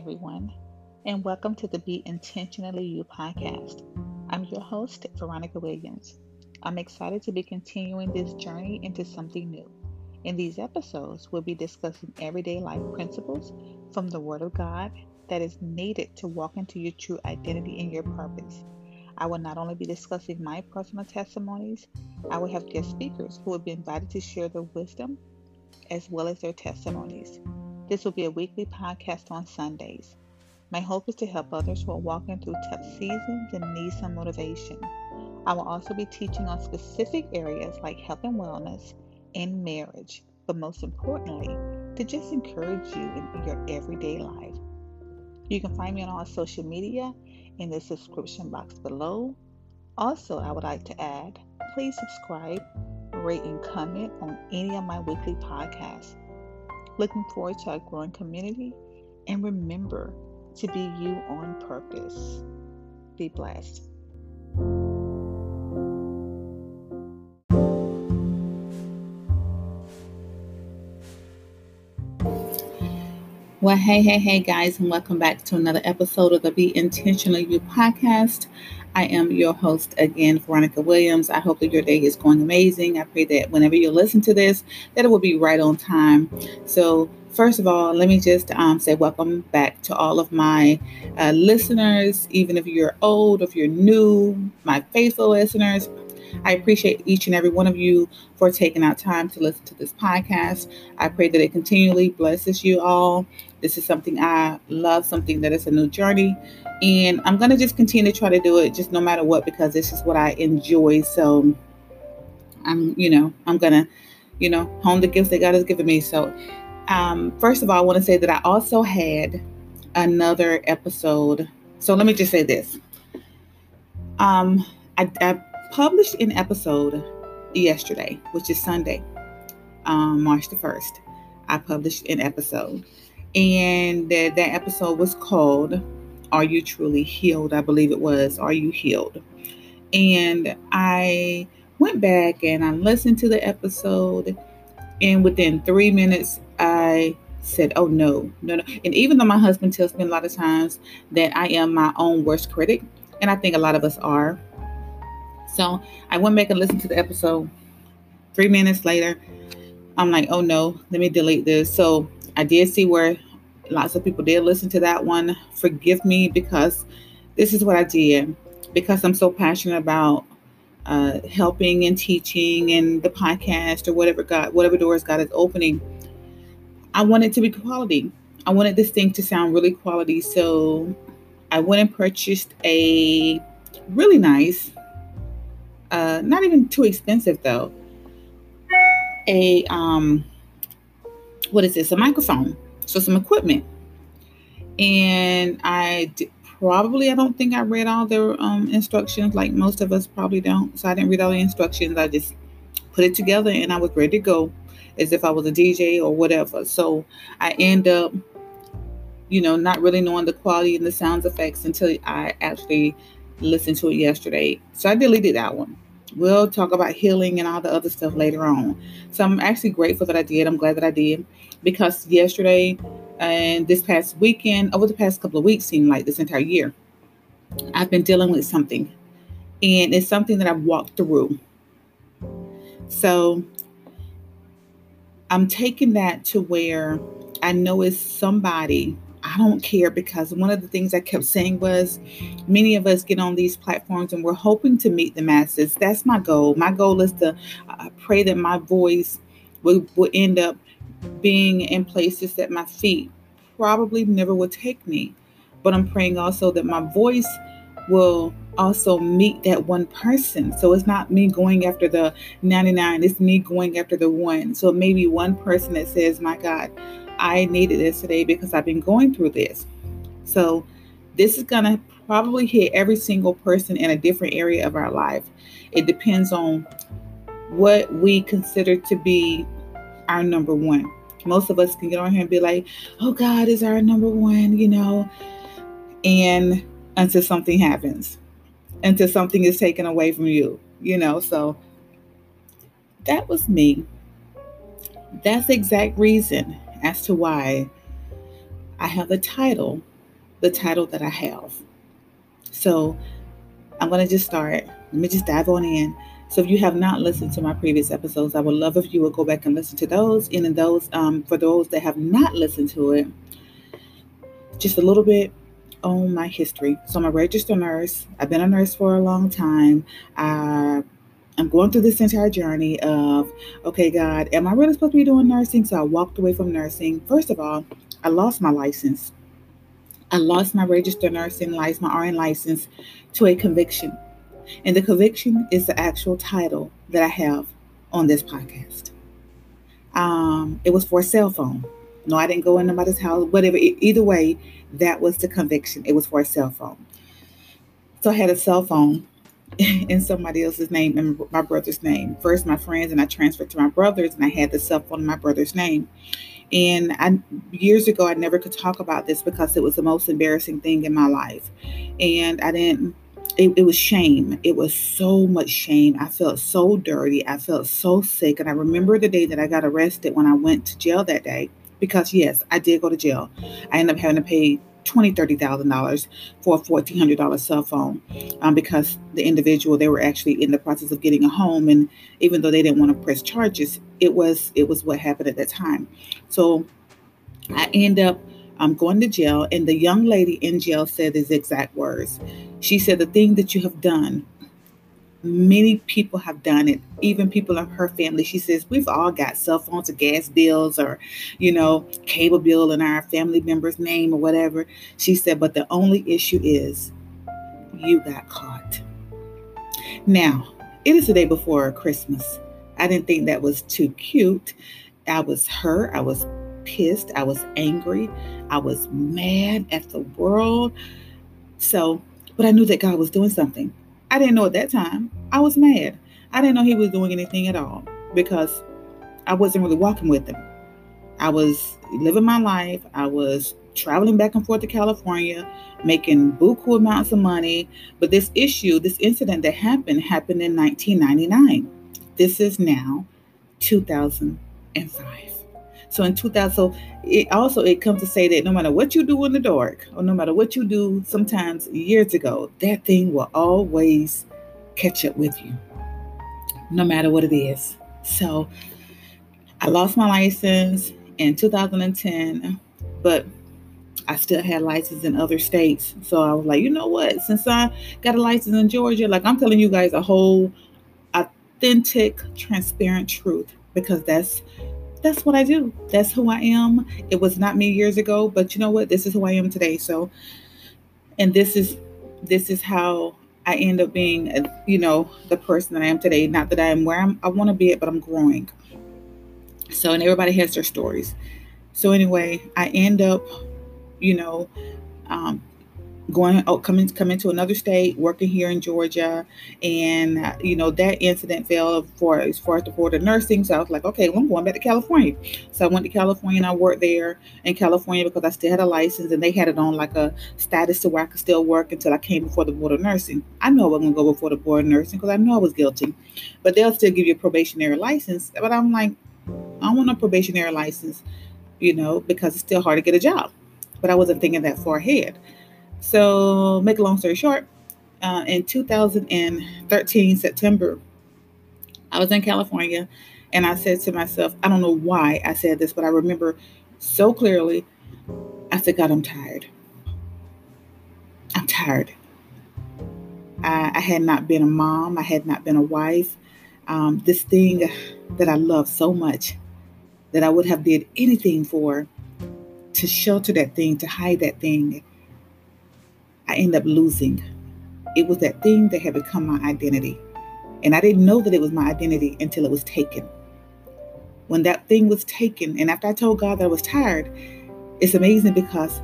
everyone, and welcome to the Be Intentionally You podcast. I'm your host, Veronica Williams. I'm excited to be continuing this journey into something new. In these episodes, we'll be discussing everyday life principles from the Word of God that is needed to walk into your true identity and your purpose. I will not only be discussing my personal testimonies, I will have guest speakers who will be invited to share their wisdom as well as their testimonies. This will be a weekly podcast on Sundays. My hope is to help others who are walking through tough seasons and need some motivation. I will also be teaching on specific areas like health and wellness and marriage, but most importantly, to just encourage you in your everyday life. You can find me on all social media in the subscription box below. Also, I would like to add please subscribe, rate, and comment on any of my weekly podcasts. Looking forward to our growing community. And remember to be you on purpose. Be blessed. Well, hey, hey, hey, guys, and welcome back to another episode of the Be Intentional You podcast. I am your host again, Veronica Williams. I hope that your day is going amazing. I pray that whenever you listen to this, that it will be right on time. So, first of all, let me just um, say welcome back to all of my uh, listeners, even if you're old, if you're new, my faithful listeners. I appreciate each and every one of you for taking out time to listen to this podcast. I pray that it continually blesses you all. This is something I love, something that is a new journey. And I'm going to just continue to try to do it just no matter what because this is what I enjoy. So I'm, you know, I'm going to, you know, hone the gifts that God has given me. So, um, first of all, I want to say that I also had another episode. So let me just say this. Um, I, I published an episode yesterday, which is Sunday, um, March the 1st. I published an episode. And that, that episode was called Are You Truly Healed? I believe it was Are You Healed? And I went back and I listened to the episode. And within three minutes, I said, Oh, no, no, no. And even though my husband tells me a lot of times that I am my own worst critic, and I think a lot of us are. So I went back and listened to the episode. Three minutes later, I'm like, Oh, no, let me delete this. So I did see where lots of people did listen to that one. Forgive me because this is what I did because I'm so passionate about uh, helping and teaching and the podcast or whatever God, whatever doors God is opening. I want it to be quality. I wanted this thing to sound really quality. So I went and purchased a really nice, uh, not even too expensive though, a um, what is this? A microphone. So some equipment. And I did, probably, I don't think I read all the um, instructions like most of us probably don't. So I didn't read all the instructions. I just put it together and I was ready to go as if I was a DJ or whatever. So I end up, you know, not really knowing the quality and the sounds effects until I actually listened to it yesterday. So I deleted that one. We'll talk about healing and all the other stuff later on. So I'm actually grateful that I did. I'm glad that I did because yesterday and this past weekend, over the past couple of weeks, seemed like this entire year, I've been dealing with something. And it's something that I've walked through. So I'm taking that to where I know it's somebody I don't care because one of the things I kept saying was many of us get on these platforms and we're hoping to meet the masses. That's my goal. My goal is to uh, pray that my voice will, will end up being in places that my feet probably never would take me. But I'm praying also that my voice will also meet that one person. So it's not me going after the 99, it's me going after the one. So maybe one person that says, My God, I needed this today because I've been going through this. So this is going to probably hit every single person in a different area of our life. It depends on what we consider to be our number one. Most of us can get on here and be like, oh, God is our number one, you know, and until something happens, until something is taken away from you, you know. So that was me. That's the exact reason as to why I have the title the title that I have. So I'm going to just start. Let me just dive on in. So if you have not listened to my previous episodes, I would love if you would go back and listen to those. And in those, um, for those that have not listened to it, just a little bit on my history. So I'm a registered nurse. I've been a nurse for a long time. I I'm going through this entire journey of, okay, God, am I really supposed to be doing nursing? So I walked away from nursing. First of all, I lost my license. I lost my registered nursing license, my RN license, to a conviction. And the conviction is the actual title that I have on this podcast. Um, it was for a cell phone. No, I didn't go in nobody's house, whatever. Either way, that was the conviction. It was for a cell phone. So I had a cell phone in somebody else's name and my brother's name. First, my friends, and I transferred to my brother's, and I had the cell phone in my brother's name. And I, years ago, I never could talk about this because it was the most embarrassing thing in my life. And I didn't, it, it was shame. It was so much shame. I felt so dirty. I felt so sick. And I remember the day that I got arrested when I went to jail that day because, yes, I did go to jail. I ended up having to pay twenty, thirty thousand dollars for a fourteen hundred dollar cell phone, um, because the individual they were actually in the process of getting a home, and even though they didn't want to press charges, it was it was what happened at that time. So I end up um, going to jail, and the young lady in jail said these exact words. She said, "The thing that you have done Many people have done it, even people of her family. She says, We've all got cell phones or gas bills or, you know, cable bill in our family member's name or whatever. She said, But the only issue is you got caught. Now, it is the day before Christmas. I didn't think that was too cute. I was hurt. I was pissed. I was angry. I was mad at the world. So, but I knew that God was doing something. I didn't know at that time. I was mad. I didn't know he was doing anything at all because I wasn't really walking with him. I was living my life. I was traveling back and forth to California, making buku amounts of money. But this issue, this incident that happened, happened in 1999. This is now 2005. So in 2000, so it also it comes to say that no matter what you do in the dark, or no matter what you do, sometimes years ago, that thing will always catch up with you, no matter what it is. So I lost my license in 2010, but I still had license in other states. So I was like, you know what? Since I got a license in Georgia, like I'm telling you guys a whole authentic, transparent truth because that's that's what I do. That's who I am. It was not me years ago, but you know what? This is who I am today. So, and this is this is how I end up being, uh, you know, the person that I am today. Not that I am where I'm, I want to be at, but I'm growing. So, and everybody has their stories. So, anyway, I end up, you know, um, going oh, coming coming to another state, working here in Georgia, and uh, you know that incident fell for as far as the board of nursing. So I was like, okay, well, I'm going back to California. So I went to California and I worked there in California because I still had a license and they had it on like a status to where I could still work until I came before the board of nursing. I know I wasn't gonna go before the board of nursing because I know I was guilty, but they'll still give you a probationary license. But I'm like, I don't want a probationary license, you know, because it's still hard to get a job. But I wasn't thinking that far ahead. So, make a long story short, uh, in 2013, September, I was in California and I said to myself, I don't know why I said this, but I remember so clearly. I said, God, I'm tired. I'm tired. I, I had not been a mom, I had not been a wife. Um, this thing that I love so much that I would have did anything for to shelter that thing, to hide that thing, I ended up losing. It was that thing that had become my identity. And I didn't know that it was my identity until it was taken. When that thing was taken, and after I told God that I was tired, it's amazing because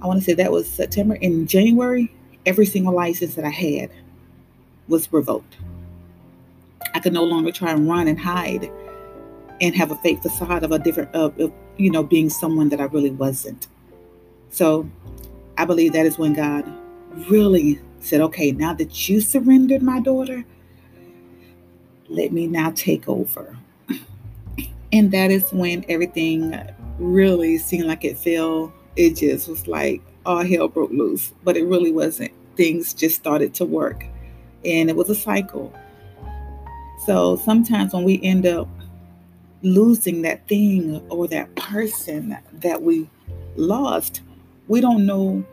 I want to say that was September. In January, every single license that I had was revoked. I could no longer try and run and hide and have a fake facade of a different, of, of you know, being someone that I really wasn't. So I believe that is when God really said, okay, now that you surrendered my daughter, let me now take over. And that is when everything really seemed like it fell. It just was like, all hell broke loose, but it really wasn't. Things just started to work, and it was a cycle. So sometimes when we end up losing that thing or that person that we lost, we don't know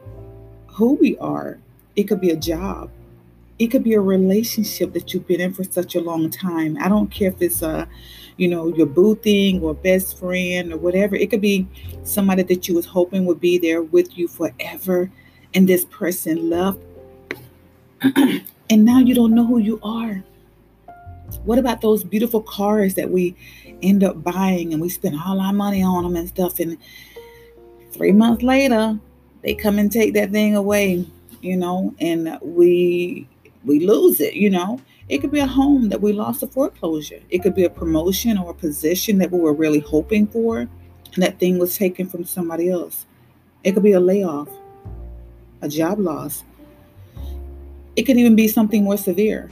who we are. It could be a job. It could be a relationship that you've been in for such a long time. I don't care if it's a, you know, your boo thing or best friend or whatever. It could be somebody that you was hoping would be there with you forever, and this person left, and now you don't know who you are. What about those beautiful cars that we end up buying and we spend all our money on them and stuff, and three months later they come and take that thing away, you know, and we we lose it, you know. It could be a home that we lost to foreclosure. It could be a promotion or a position that we were really hoping for, and that thing was taken from somebody else. It could be a layoff, a job loss. It could even be something more severe,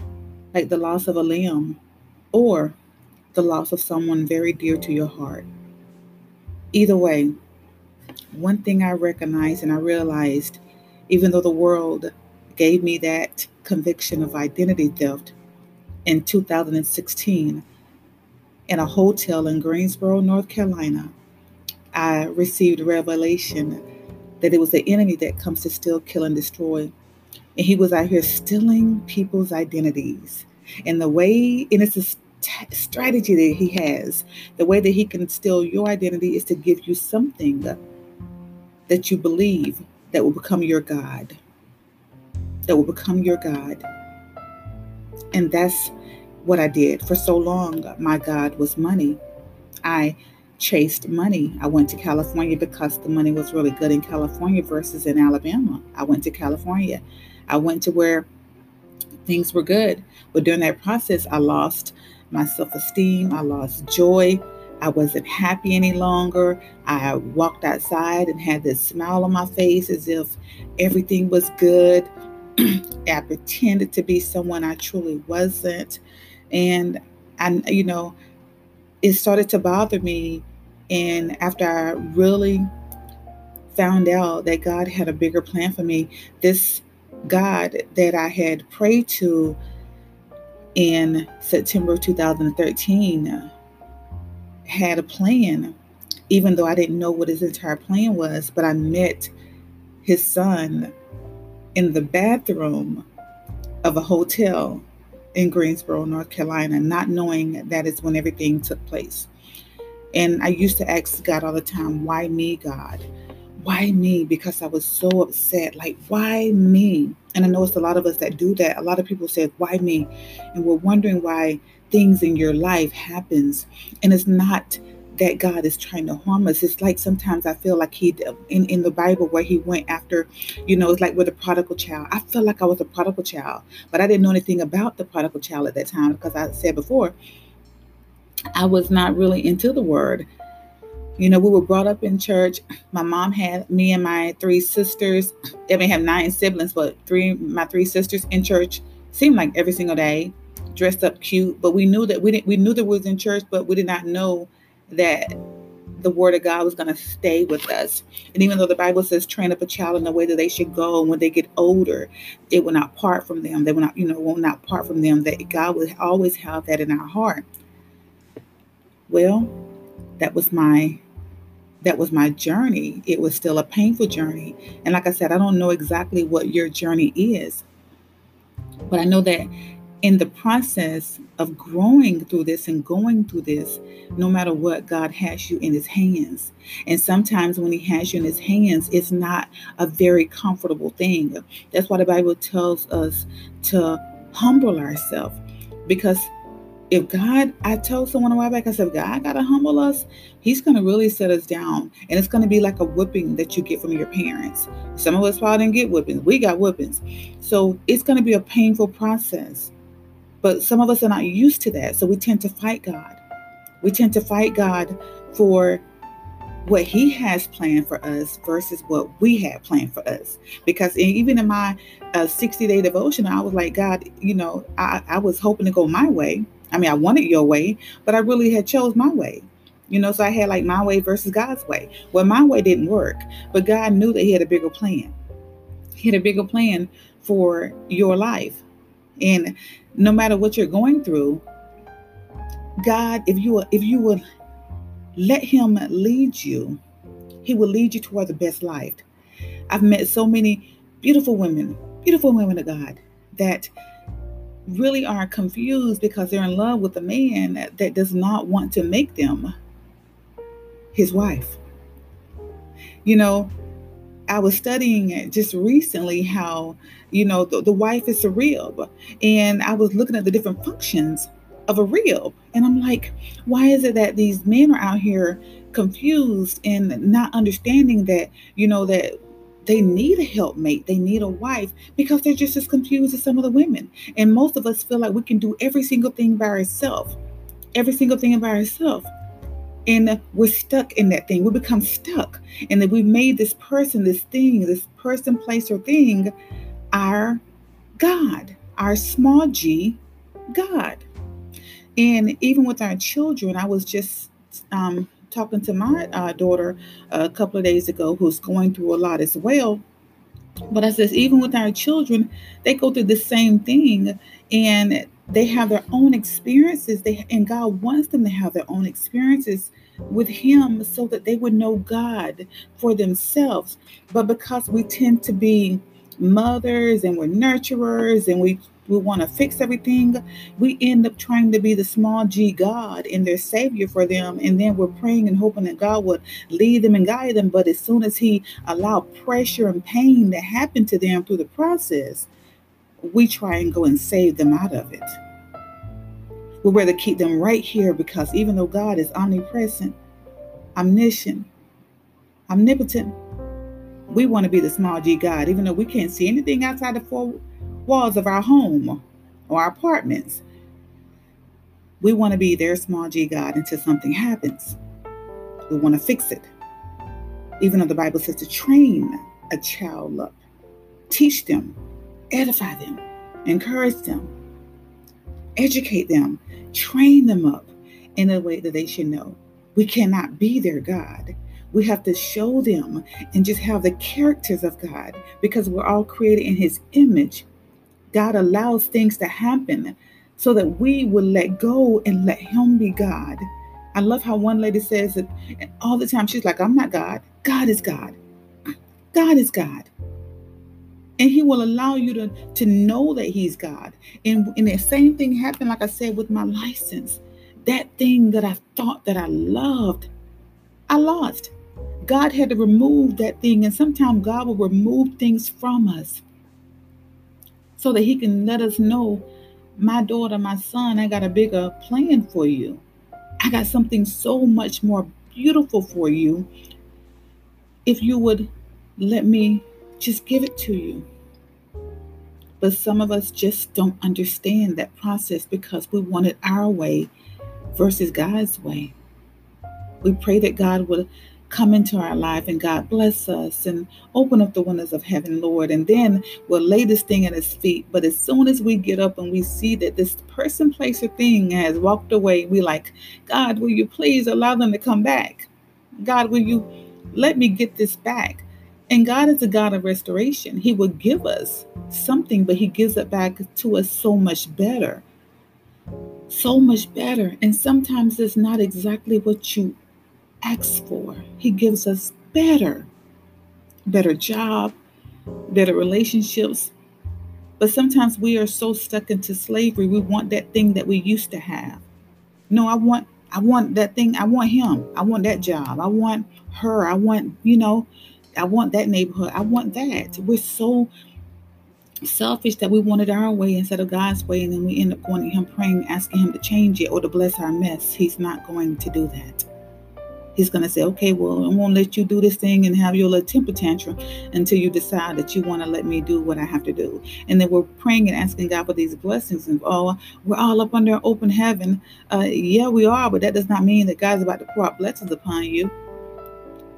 like the loss of a limb or the loss of someone very dear to your heart. Either way, one thing I recognized and I realized, even though the world gave me that conviction of identity theft in 2016 in a hotel in Greensboro, North Carolina, I received revelation that it was the enemy that comes to steal, kill, and destroy. And he was out here stealing people's identities. And the way, and it's a strategy that he has, the way that he can steal your identity is to give you something that you believe that will become your God. That will become your God. And that's what I did. For so long, my God was money. I chased money. I went to California because the money was really good in California versus in Alabama. I went to California. I went to where things were good. But during that process, I lost my self esteem, I lost joy, I wasn't happy any longer. I walked outside and had this smile on my face as if everything was good. I pretended to be someone I truly wasn't. And I, you know, it started to bother me. And after I really found out that God had a bigger plan for me, this God that I had prayed to in September 2013 had a plan, even though I didn't know what his entire plan was. But I met his son in the bathroom of a hotel in Greensboro, North Carolina, not knowing that is when everything took place. And I used to ask God all the time, why me, God? Why me? Because I was so upset. Like, why me? And I know it's a lot of us that do that. A lot of people say, why me? And we're wondering why things in your life happens and it's not that God is trying to harm us. It's like sometimes I feel like he in, in the Bible where he went after, you know, it's like with a prodigal child. I felt like I was a prodigal child, but I didn't know anything about the prodigal child at that time because I said before, I was not really into the word. You know, we were brought up in church. My mom had me and my three sisters. I may have nine siblings, but three my three sisters in church seemed like every single day dressed up cute, but we knew that we didn't we knew that we was in church, but we did not know that the word of God was going to stay with us. And even though the Bible says train up a child in the way that they should go, and when they get older, it will not part from them. They will not, you know, will not part from them. That God will always have that in our heart. Well, that was my that was my journey. It was still a painful journey. And like I said, I don't know exactly what your journey is. But I know that in the process of growing through this and going through this, no matter what, God has you in his hands. And sometimes when he has you in his hands, it's not a very comfortable thing. That's why the Bible tells us to humble ourselves. Because if God, I told someone a while back, I said, God got to humble us, He's going to really set us down. And it's going to be like a whipping that you get from your parents. Some of us probably didn't get whippings. We got whippings. So it's going to be a painful process. But some of us are not used to that. So we tend to fight God. We tend to fight God for what he has planned for us versus what we had planned for us. Because even in my uh, 60 day devotion, I was like, God, you know, I, I was hoping to go my way. I mean, I wanted your way, but I really had chose my way. You know, so I had like my way versus God's way. Well, my way didn't work, but God knew that He had a bigger plan. He had a bigger plan for your life. And no matter what you're going through, God, if you if you would let Him lead you, He will lead you toward the best life. I've met so many beautiful women, beautiful women of God that really are confused because they're in love with a man that, that does not want to make them his wife. You know, I was studying it just recently how, you know, the, the wife is a rib. And I was looking at the different functions of a rib. And I'm like, why is it that these men are out here confused and not understanding that, you know, that they need a helpmate, they need a wife because they're just as confused as some of the women. And most of us feel like we can do every single thing by ourselves, every single thing by ourselves. And we're stuck in that thing. We become stuck. And that we made this person, this thing, this person, place, or thing our God, our small g God. And even with our children, I was just um, talking to my uh, daughter a couple of days ago who's going through a lot as well. But I says, even with our children, they go through the same thing and they have their own experiences. They and God wants them to have their own experiences with Him so that they would know God for themselves. But because we tend to be mothers and we're nurturers and we we want to fix everything, we end up trying to be the small g God and their savior for them. And then we're praying and hoping that God would lead them and guide them. But as soon as He allowed pressure and pain to happen to them through the process, we try and go and save them out of it. We'd rather keep them right here because even though God is omnipresent, omniscient, omnipotent, we want to be the small g God, even though we can't see anything outside the four walls of our home or our apartments. We want to be their small g God until something happens. We want to fix it. Even though the Bible says to train a child up, teach them, edify them, encourage them, educate them, train them up in a way that they should know. We cannot be their God. We have to show them and just have the characters of God because we're all created in His image God allows things to happen so that we will let go and let Him be God. I love how one lady says it all the time. She's like, I'm not God. God is God. God is God. And He will allow you to, to know that He's God. And, and the same thing happened, like I said, with my license. That thing that I thought that I loved, I lost. God had to remove that thing. And sometimes God will remove things from us so that he can let us know, my daughter, my son, I got a bigger plan for you. I got something so much more beautiful for you. If you would let me just give it to you. But some of us just don't understand that process because we want it our way versus God's way. We pray that God would come into our life and God bless us and open up the windows of heaven, Lord. And then we'll lay this thing at his feet. But as soon as we get up and we see that this person, place, or thing has walked away, we like, God, will you please allow them to come back? God, will you let me get this back? And God is a God of restoration. He will give us something, but He gives it back to us so much better. So much better. And sometimes it's not exactly what you ask for. He gives us better, better job, better relationships. But sometimes we are so stuck into slavery. We want that thing that we used to have. No, I want I want that thing. I want him. I want that job. I want her. I want, you know, I want that neighborhood. I want that. We're so selfish that we want it our way instead of God's way. And then we end up going to Him praying, asking Him to change it or to bless our mess. He's not going to do that. He's going to say, okay, well, I won't let you do this thing and have your little temper tantrum until you decide that you want to let me do what I have to do. And then we're praying and asking God for these blessings. And oh, we're all up under open heaven. Uh, yeah, we are, but that does not mean that God's about to pour out blessings upon you.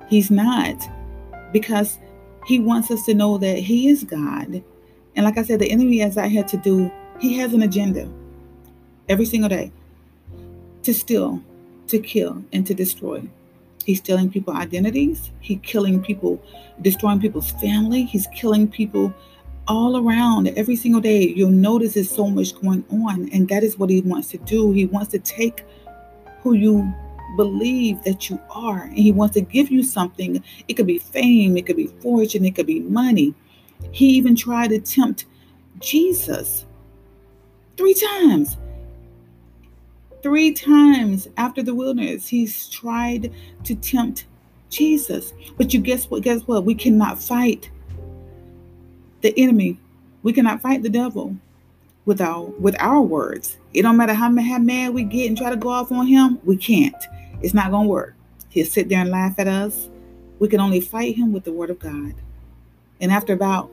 He's not, because He wants us to know that He is God. And like I said, the enemy, as I had to do, he has an agenda every single day to steal, to kill and to destroy. He's stealing people identities. He's killing people, destroying people's family. He's killing people all around every single day. You'll notice there's so much going on, and that is what he wants to do. He wants to take who you believe that you are, and he wants to give you something. It could be fame, it could be fortune, it could be money. He even tried to tempt Jesus three times. Three times after the wilderness, he's tried to tempt Jesus. But you guess what? Guess what? We cannot fight the enemy. We cannot fight the devil with our with our words. It don't matter how, how mad we get and try to go off on him. We can't. It's not gonna work. He'll sit there and laugh at us. We can only fight him with the word of God. And after about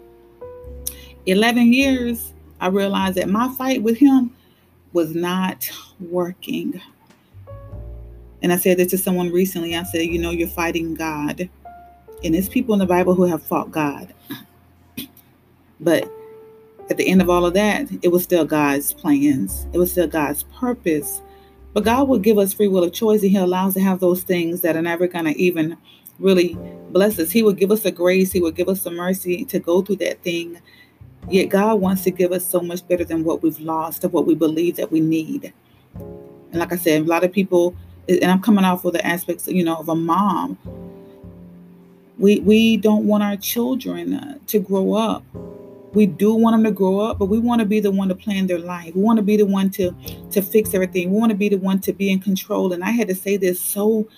11 years, I realized that my fight with him was not working. And I said this to someone recently. I said, You know, you're fighting God. And there's people in the Bible who have fought God. But at the end of all of that, it was still God's plans, it was still God's purpose. But God will give us free will of choice, and He allows us to have those things that are never going to even really bless us. He will give us the grace, He will give us the mercy to go through that thing Yet God wants to give us so much better than what we've lost, of what we believe that we need. And like I said, a lot of people, and I'm coming off with the aspects, you know, of a mom. We we don't want our children to grow up. We do want them to grow up, but we want to be the one to plan their life. We want to be the one to to fix everything. We want to be the one to be in control. And I had to say this so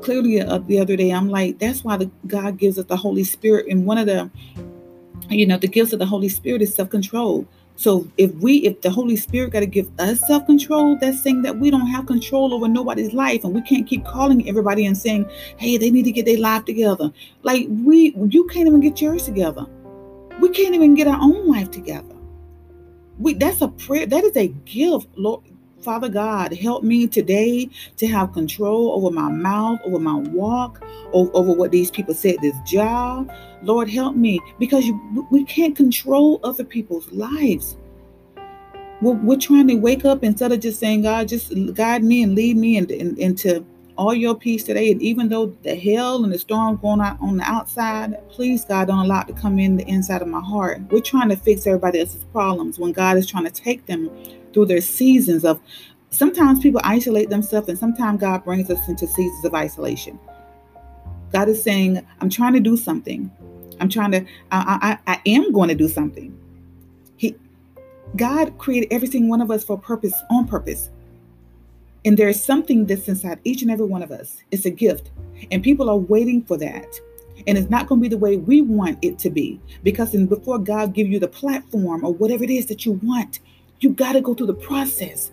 clearly uh, the other day. I'm like, that's why the, God gives us the Holy Spirit. And one of the you know the gifts of the holy spirit is self-control so if we if the holy spirit got to give us self-control that's saying that we don't have control over nobody's life and we can't keep calling everybody and saying hey they need to get their life together like we you can't even get yours together we can't even get our own life together we that's a prayer that is a gift lord Father God, help me today to have control over my mouth, over my walk, over, what these people said this job. Lord, help me because you, we can't control other people's lives. We're, we're, trying to wake up instead of just saying, God, just guide me and lead me in, into all your peace today. And even though the hell and the storm going on on the outside, please, God, don't allow it to come in the inside of my heart. We're trying to fix everybody else's problems when God is trying to take them through their seasons of sometimes people isolate themselves and sometimes God brings us into seasons of isolation. God is saying, I'm trying to do something. I'm trying to, I, I, I am going to do something. He, God created every single one of us for purpose, on purpose. And there's something that's inside each and every one of us. It's a gift. And people are waiting for that. And it's not going to be the way we want it to be. Because in, before God give you the platform or whatever it is that you want, you got to go through the process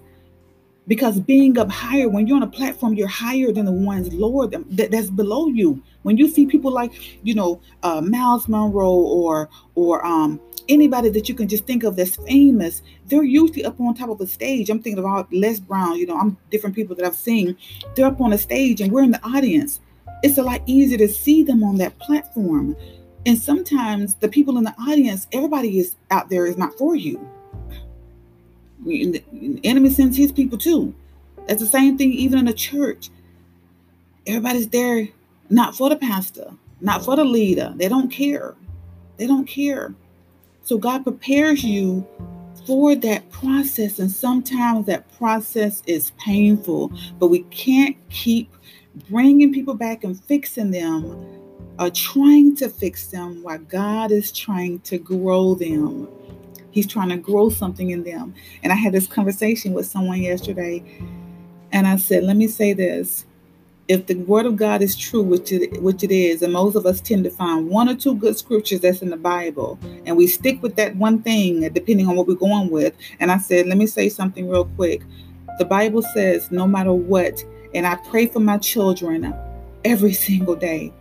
because being up higher when you're on a platform you're higher than the ones lower that, that's below you. When you see people like you know uh, Myles Munroe or or um anybody that you can just think of that's famous they're usually up on top of a stage. I'm thinking about les brown you know i'm different people that i've seen. They're up on a stage and we're in the audience. It's a lot easier to see them on that platform. And sometimes the people in the audience everybody is out there is not for you the enemy sends his people too. That's the same thing even in a church. Everybody's there not for the pastor, not for the leader. They don't care. They don't care. So God prepares you for that process. And sometimes that process is painful, but we can't keep bringing people back and fixing them or trying to fix them while God is trying to grow them. He's trying to grow something in them. And I had this conversation with someone yesterday, and I said, Let me say this. If the word of God is true, which it, which it is, and most of us tend to find one or two good scriptures that's in the Bible, and we stick with that one thing depending on what we're going with. And I said, Let me say something real quick. The Bible says, No matter what, and I pray for my children every single day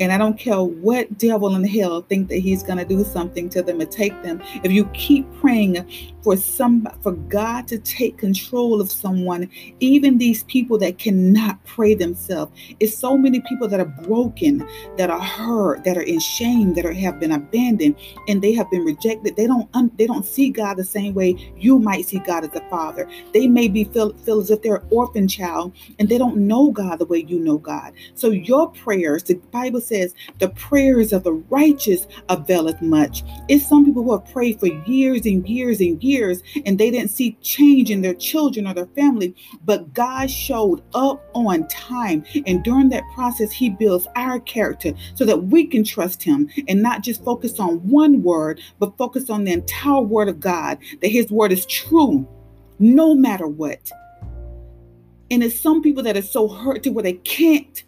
and I don't care what devil in hell think that he's going to do something to them and take them. If you keep praying for some for God to take control of someone, even these people that cannot pray themselves. It's so many people that are broken, that are hurt, that are in shame, that are, have been abandoned, and they have been rejected. They don't un, they don't see God the same way you might see God as a father. They may be feel, feel as if they're an orphan child and they don't know God the way you know God. So your prayers, the Bible says, the prayers of the righteous availeth much. It's some people who have prayed for years and years and years and they didn't see change in their children or their family, but God showed up on time. And during that process, He builds our character so that we can trust Him and not just focus on one word, but focus on the entire word of God, that His word is true no matter what. And it's some people that are so hurt to where they can't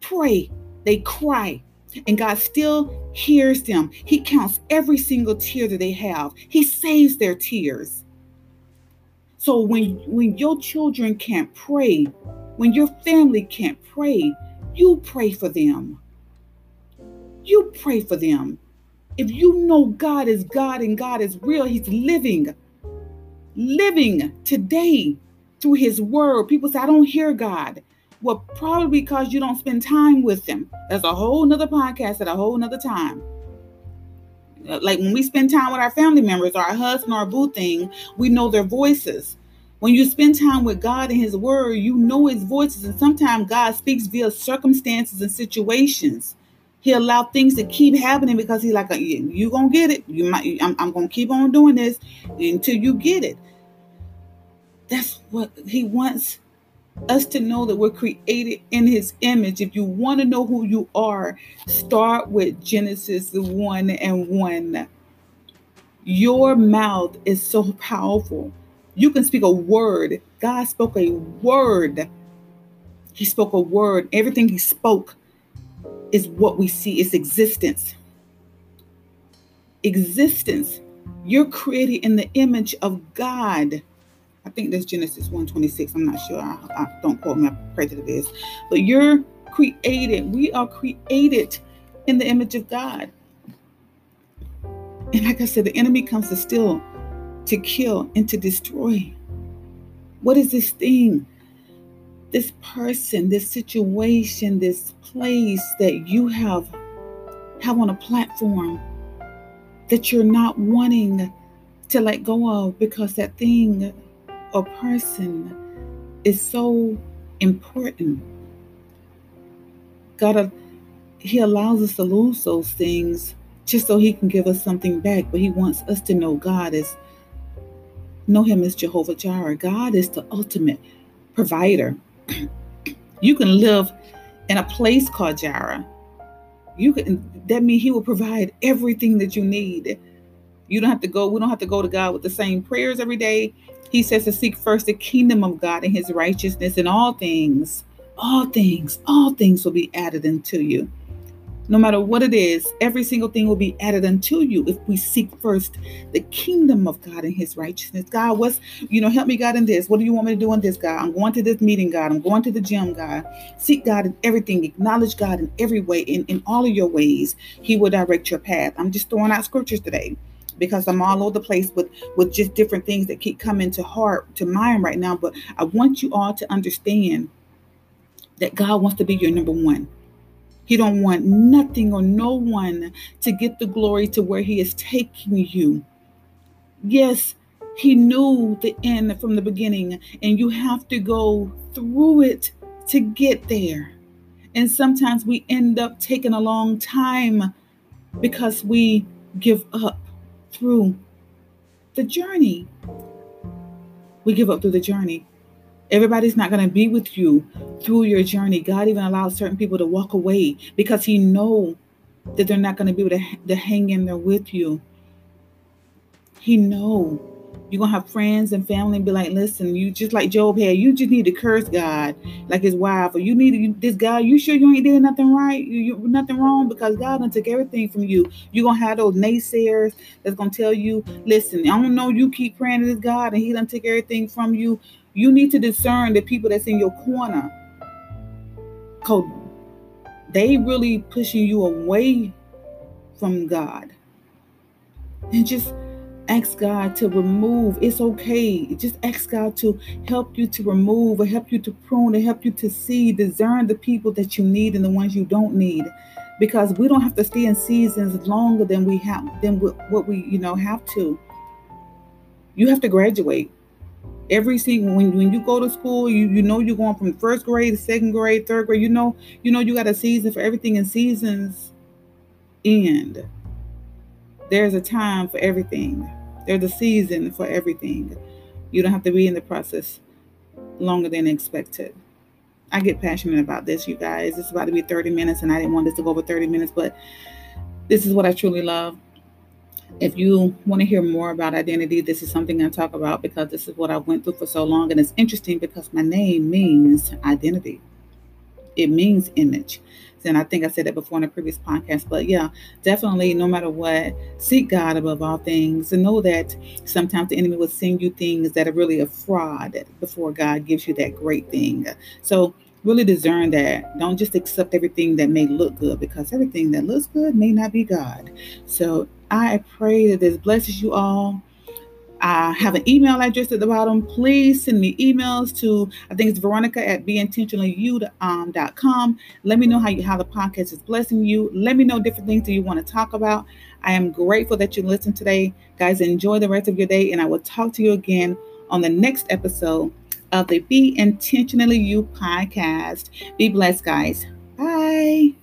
pray, they cry, and God still hears them. He counts every single tear that they have. He saves their tears. So when when your children can't pray, when your family can't pray, you pray for them. You pray for them. If you know God is God and God is real, He's living, living today through His Word. People say, I don't hear God. Well, probably because you don't spend time with them. That's a whole nother podcast at a whole nother time. Uh, like when we spend time with our family members or our husband or our boo thing, we know their voices. When you spend time with God and His Word, you know His voices. And sometimes God speaks via circumstances and situations. He allow things to keep happening because He's like, "You gonna get it. You might. I'm, I'm gonna keep on doing this until you get it." That's what He wants us to know that we're created in his image. If you want to know who you are, start with Genesis 1 and 1. Your mouth is so powerful. You can speak a word. God spoke a word. He spoke a word. Everything he spoke is what we see, it's existence. Existence. You're created in the image of God. I think that's Genesis 126. I'm not sure. I, I don't quote me. I pray is. But you're created. We are created in the image of God. And like I said, the enemy comes to steal, to kill, and to destroy. What is this thing? This person, this situation, this place that you have have on a platform that you're not wanting to let go of because that thing a person is so important. God, He allows us to lose those things just so He can give us something back. But He wants us to know God is, know Him as Jehovah Jireh. God is the ultimate provider. you can live in a place called Jireh. You can that means He will provide everything that you need. You don't have to go, we don't have to go to God with the same prayers every day. He says to seek first the kingdom of God and his righteousness, and all things, all things, all things will be added unto you. No matter what it is, every single thing will be added unto you if we seek first the kingdom of God and his righteousness. God, what's, you know, help me, God, in this. What do you want me to do in this, God? I'm going to this meeting, God. I'm going to the gym, God. Seek God in everything. Acknowledge God in every way, in, in all of your ways. He will direct your path. I'm just throwing out scriptures today because I'm all over the place with with just different things that keep coming to heart to mind right now. But I want you all to understand that God wants to be your number one. He don't want nothing or no one to get the glory to where he is taking you. Yes, he knew the end from the beginning, and you have to go through it to get there. And sometimes we end up taking a long time because we give up through the journey. We give up through the journey. Everybody's not going to be with you through your journey. God even allows certain people to walk away because He know that they're not going to be able to, to hang in there with you. He know you're gonna have friends and family and be like, listen, you just like Job had, you just need to curse God like his wife, or you need to, this guy, you sure you ain't did nothing right, you, you nothing wrong because God done took everything from you. You're gonna have those naysayers that's gonna tell you, listen, I don't know, you keep praying to this God and he done took everything from you. You need to discern the people that's in your corner. Cause they really pushing you away from God. And just Ask God to remove. It's okay. Just ask God to help you to remove or help you to prune or help you to see, discern the people that you need and the ones you don't need. Because we don't have to stay in seasons longer than we have than what we, you know, have to. You have to graduate. Every single when when you go to school, you you know you're going from first grade to second grade, third grade. You know, you know you got a season for everything and seasons end. There's a time for everything. There's a season for everything. You don't have to be in the process longer than expected. I get passionate about this, you guys. It's about to be 30 minutes, and I didn't want this to go over 30 minutes, but this is what I truly love. If you want to hear more about identity, this is something I talk about because this is what I went through for so long. And it's interesting because my name means identity, it means image. And I think I said that before in a previous podcast, but yeah, definitely, no matter what, seek God above all things and know that sometimes the enemy will send you things that are really a fraud before God gives you that great thing. So, really discern that. Don't just accept everything that may look good because everything that looks good may not be God. So, I pray that this blesses you all. I have an email address at the bottom. Please send me emails to, I think it's Veronica at beintentionallyyou.com. Um, Let me know how you how the podcast is blessing you. Let me know different things that you want to talk about. I am grateful that you listened today. Guys, enjoy the rest of your day, and I will talk to you again on the next episode of the Be Intentionally You podcast. Be blessed, guys. Bye.